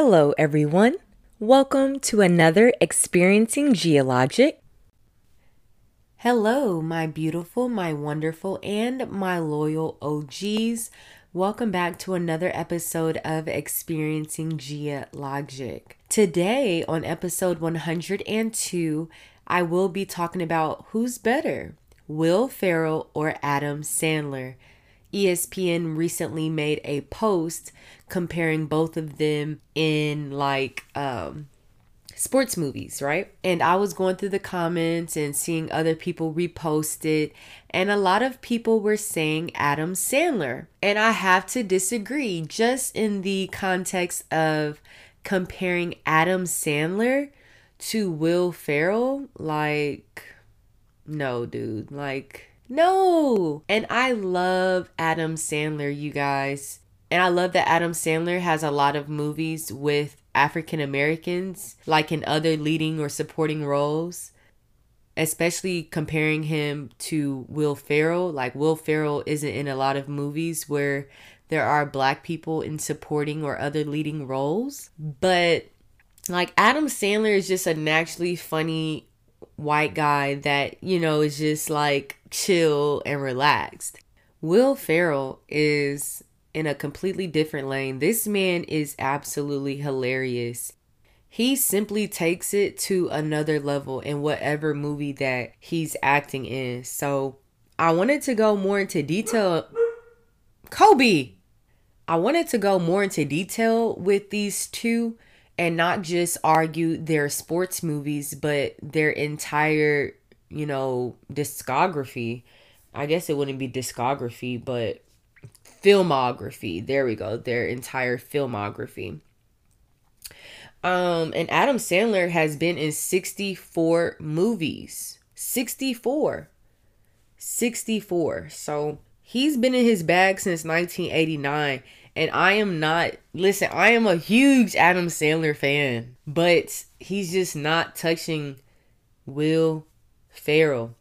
Hello, everyone. Welcome to another Experiencing GhiaLogic. Hello, my beautiful, my wonderful, and my loyal OGs. Welcome back to another episode of Experiencing GhiaLogic. Today, on episode 102, I will be talking about who's better, Will Ferrell or Adam Sandler. ESPN recently made a post comparing both of them in like um sports movies, right? And I was going through the comments and seeing other people repost it, and a lot of people were saying Adam Sandler. And I have to disagree just in the context of comparing Adam Sandler to Will Ferrell. Like, no, dude. Like, no. And I love Adam Sandler, you guys. And I love that Adam Sandler has a lot of movies with African Americans, like in other leading or supporting roles, especially comparing him to Will Ferrell. Like, Will Ferrell isn't in a lot of movies where there are black people in supporting or other leading roles. But, like, Adam Sandler is just a naturally funny white guy that, you know, is just like chill and relaxed. Will Ferrell is in a completely different lane. This man is absolutely hilarious. He simply takes it to another level in whatever movie that he's acting in. So I wanted to go more into detail. Kobe! I wanted to go more into detail with these two and not just argue their sports movies, but their entire, you know, discography. I guess it wouldn't be discography, but filmography. There we go. Their entire filmography. Um, and Adam Sandler has been in 64 movies. 64. 64. So he's been in his bag since 1989 and I am not, listen, I am a huge Adam Sandler fan, but he's just not touching Will Ferrell.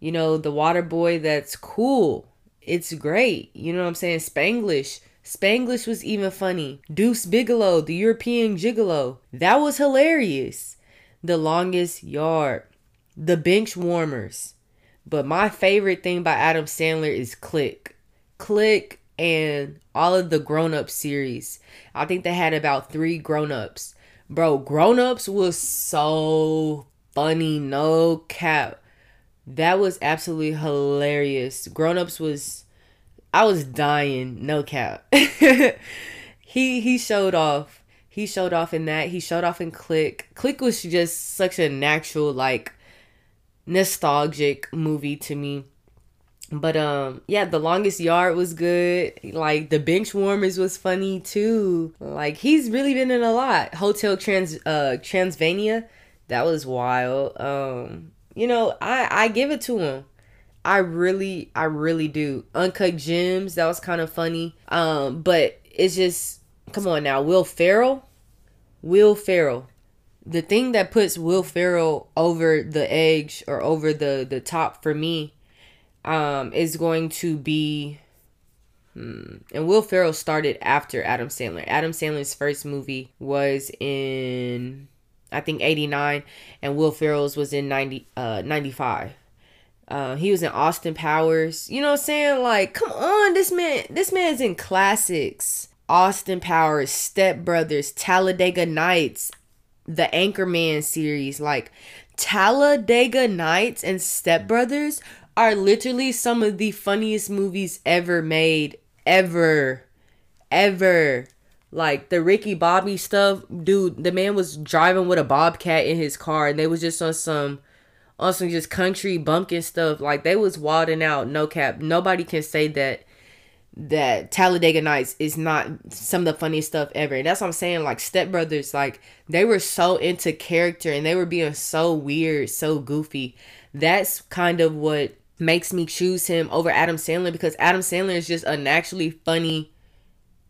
You know, the water boy that's cool. It's great. You know what I'm saying? Spanglish. Spanglish was even funny. Deuce Bigalow, the European Gigolo. That was hilarious. The longest yard. The bench warmers. But my favorite thing by Adam Sandler is Click. Click and all of the grown up series. I think they had about three grown ups. Bro, grown ups was so funny, no cap. That was absolutely hilarious. Grown ups was I was dying, no cap. he he showed off. He showed off in that. He showed off in Click. Click was just such a natural, like nostalgic movie to me. But um yeah, the longest yard was good. Like the bench warmers was funny too. Like he's really been in a lot. Hotel Trans uh Transylvania, that was wild. Um you know, I I give it to him. I really I really do. Uncut Gems, that was kind of funny. Um but it's just come on now, Will Ferrell? Will Ferrell. The thing that puts Will Ferrell over the edge or over the the top for me um, is going to be. Hmm, and Will Ferrell started after Adam Sandler. Adam Sandler's first movie was in, I think, 89, and Will Ferrell's was in 90, uh, 95. Uh, he was in Austin Powers. You know what I'm saying? Like, come on, this man, this man's in classics. Austin Powers, Step Brothers, Talladega Nights, the Anchorman series. Like, Talladega Nights and Step Brothers are literally some of the funniest movies ever made. Ever. Ever. Like the Ricky Bobby stuff, dude, the man was driving with a bobcat in his car and they was just on some on some just country bumpkin stuff. Like they was wilding out, no cap. Nobody can say that that Talladega Nights is not some of the funniest stuff ever. And that's what I'm saying. Like Step Brothers, like they were so into character and they were being so weird, so goofy. That's kind of what makes me choose him over Adam Sandler because Adam Sandler is just a naturally funny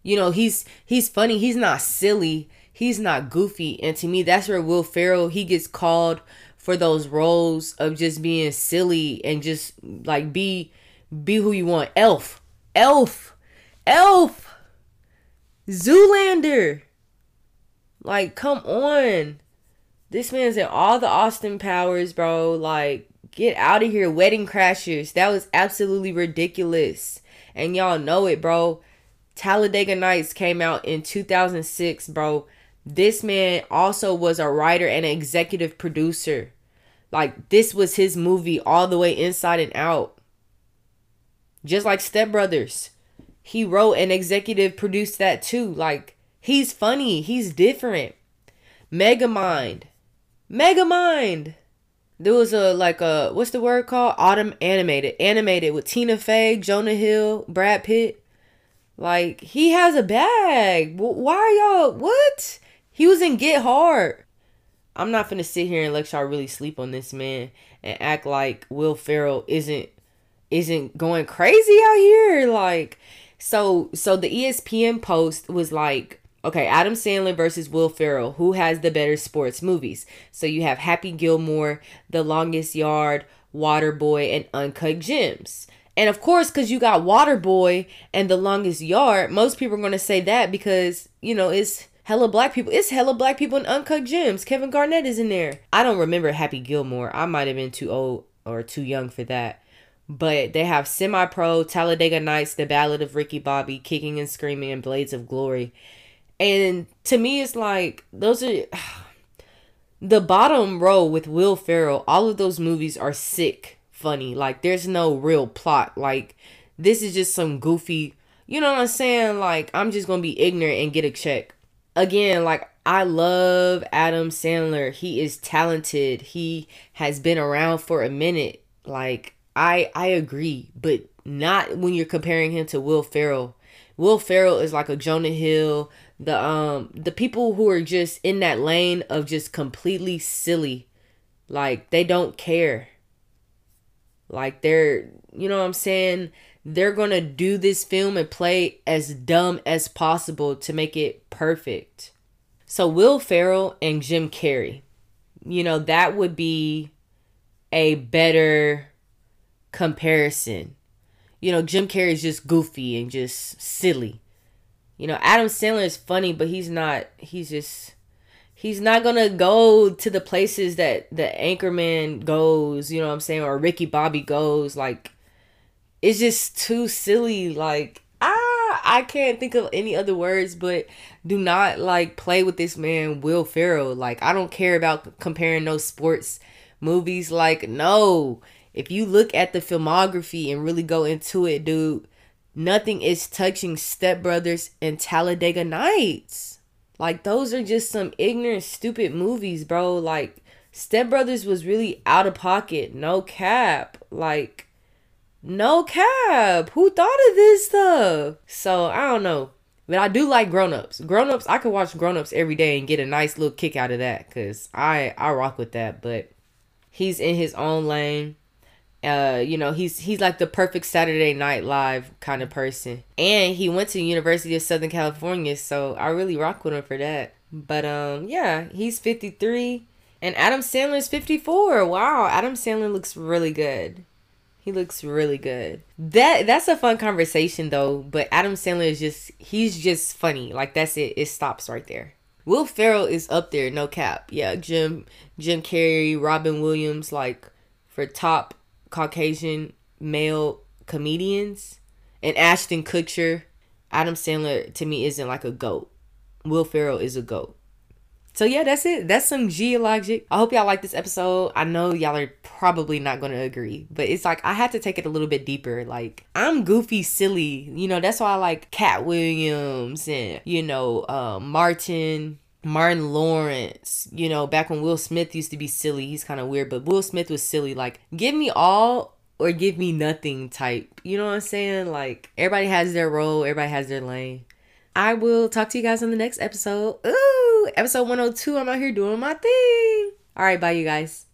you know he's he's funny he's not silly he's not goofy and to me that's where Will Ferrell he gets called for those roles of just being silly and just like be be who you want elf elf elf zoolander Like, come on. This man's in all the Austin Powers, bro. Like, get out of here. Wedding Crashers. That was absolutely ridiculous. And y'all know it, bro. Talladega Nights came out in 2006, bro. This man also was a writer and an executive producer. Like, this was his movie all the way inside and out. Just like Step Brothers. He wrote and executive produced that too. Like, he's funny. He's different. Megamind. Megamind. There was a like a what's the word called? Autumn animated. Animated with Tina Fey, Jonah Hill, Brad Pitt. Like he has a bag. Why are y'all what? He was in Get Hard. I'm not gonna sit here and let y'all really sleep on this man and act like Will Ferrell isn't isn't going crazy out here. Like so so the ESPN post was like Okay, Adam Sandler versus Will Ferrell. Who has the better sports movies? So you have Happy Gilmore, The Longest Yard, Waterboy, and Uncut Gems. And of course, because you got Waterboy and The Longest Yard, most people are going to say that because, you know, it's hella black people. It's hella black people in Uncut Gems. Kevin Garnett is in there. I don't remember Happy Gilmore. I might have been too old or too young for that. But they have Semi Pro, Talladega Nights, The Ballad of Ricky Bobby, Kicking and Screaming, and Blades of Glory. And to me, it's like those are the bottom row with Will Ferrell. All of those movies are sick, funny. Like there's no real plot. Like this is just some goofy. You know what I'm saying? Like I'm just gonna be ignorant and get a check. Again, like I love Adam Sandler. He is talented. He has been around for a minute. Like I I agree, but not when you're comparing him to Will Ferrell. Will Ferrell is like a Jonah Hill, the um the people who are just in that lane of just completely silly like they don't care like they're you know what i'm saying they're gonna do this film and play as dumb as possible to make it perfect so will ferrell and jim carrey you know that would be a better comparison you know jim carrey is just goofy and just silly you know, Adam Sandler is funny, but he's not. He's just. He's not gonna go to the places that the Anchorman goes. You know what I'm saying, or Ricky Bobby goes. Like, it's just too silly. Like, ah, I can't think of any other words, but do not like play with this man, Will Ferrell. Like, I don't care about comparing those sports movies. Like, no. If you look at the filmography and really go into it, dude Nothing is touching Step Brothers and Talladega Nights. Like those are just some ignorant, stupid movies, bro. Like Step Brothers was really out of pocket. No cap. Like no cap. Who thought of this stuff? So I don't know. But I do like grown ups. Grown ups, I could watch grown ups every day and get a nice little kick out of that. Cause I I rock with that. But he's in his own lane uh you know he's he's like the perfect saturday night live kind of person. And he went to university of southern california so i really rock with him for that. But um yeah he's 53 and adam sandler's 54 wow adam sandler looks really good. He looks really good. That that's a fun conversation though but adam sandler is just he's just funny. Like that's it. It stops right there. Will ferrell is up there no cap. Yeah jim jim carrey robin williams like for top Caucasian male comedians, and Ashton Kutcher, Adam Sandler to me isn't like a goat. Will Ferrell is a goat. So yeah, that's it. That's some GhiaLogic. I hope y'all like this episode. I know y'all are probably not gonna agree, but it's like I had to take it a little bit deeper. Like I'm goofy, silly. You know, that's why I like Katt Williams and you know, uh, Martin. Martin Lawrence, you know, back when Will Smith used to be silly, he's kind of weird, but Will Smith was silly. Like, give me all or give me nothing type. You know what I'm saying? Like, everybody has their role, everybody has their lane. I will talk to you guys on the next episode. Ooh, episode 102. I'm out here doing my thing. All right, bye, you guys.